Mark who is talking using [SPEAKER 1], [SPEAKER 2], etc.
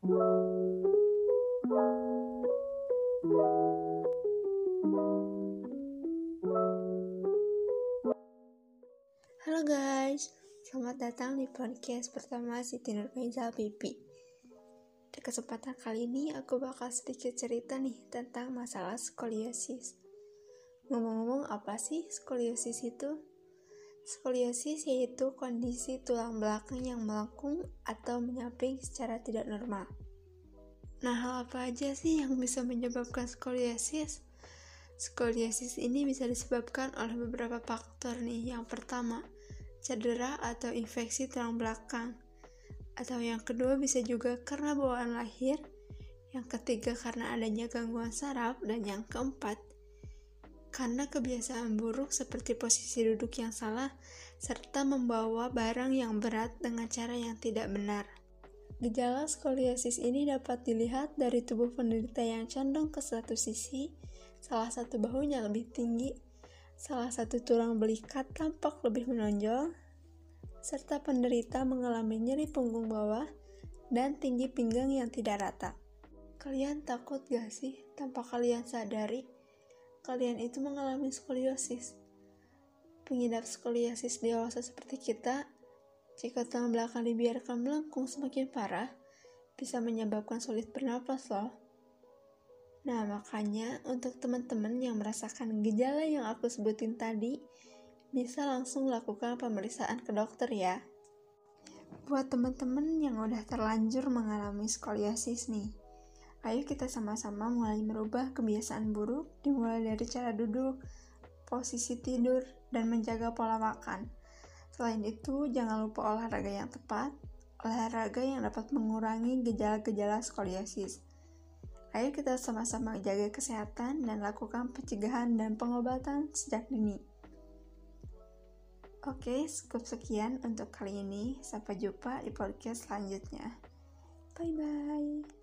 [SPEAKER 1] Halo guys, selamat datang di podcast pertama Siti Nurfaiza Pipi. Di kesempatan kali ini aku bakal sedikit cerita nih tentang masalah skoliosis. Ngomong-ngomong apa sih skoliosis itu? Skoliosis yaitu kondisi tulang belakang yang melengkung atau menyamping secara tidak normal. Nah, hal apa aja sih yang bisa menyebabkan skoliosis? Skoliosis ini bisa disebabkan oleh beberapa faktor nih. Yang pertama, cedera atau infeksi tulang belakang. Atau yang kedua bisa juga karena bawaan lahir. Yang ketiga karena adanya gangguan saraf dan yang keempat karena kebiasaan buruk seperti posisi duduk yang salah serta membawa barang yang berat dengan cara yang tidak benar. Gejala skoliosis ini dapat dilihat dari tubuh penderita yang condong ke satu sisi, salah satu bahunya lebih tinggi, salah satu tulang belikat tampak lebih menonjol, serta penderita mengalami nyeri punggung bawah dan tinggi pinggang yang tidak rata. Kalian takut gak sih tanpa kalian sadari kalian itu mengalami skoliosis? Pengidap skoliosis dewasa seperti kita jika tulang belakang dibiarkan melengkung semakin parah, bisa menyebabkan sulit bernapas loh. Nah, makanya untuk teman-teman yang merasakan gejala yang aku sebutin tadi, bisa langsung lakukan pemeriksaan ke dokter ya. Buat teman-teman yang udah terlanjur mengalami skoliosis nih, ayo kita sama-sama mulai merubah kebiasaan buruk dimulai dari cara duduk, posisi tidur, dan menjaga pola makan Selain itu, jangan lupa olahraga yang tepat, olahraga yang dapat mengurangi gejala-gejala skoliosis. Ayo kita sama-sama jaga kesehatan dan lakukan pencegahan dan pengobatan sejak dini. Oke, cukup sekian untuk kali ini. Sampai jumpa di podcast selanjutnya. Bye bye.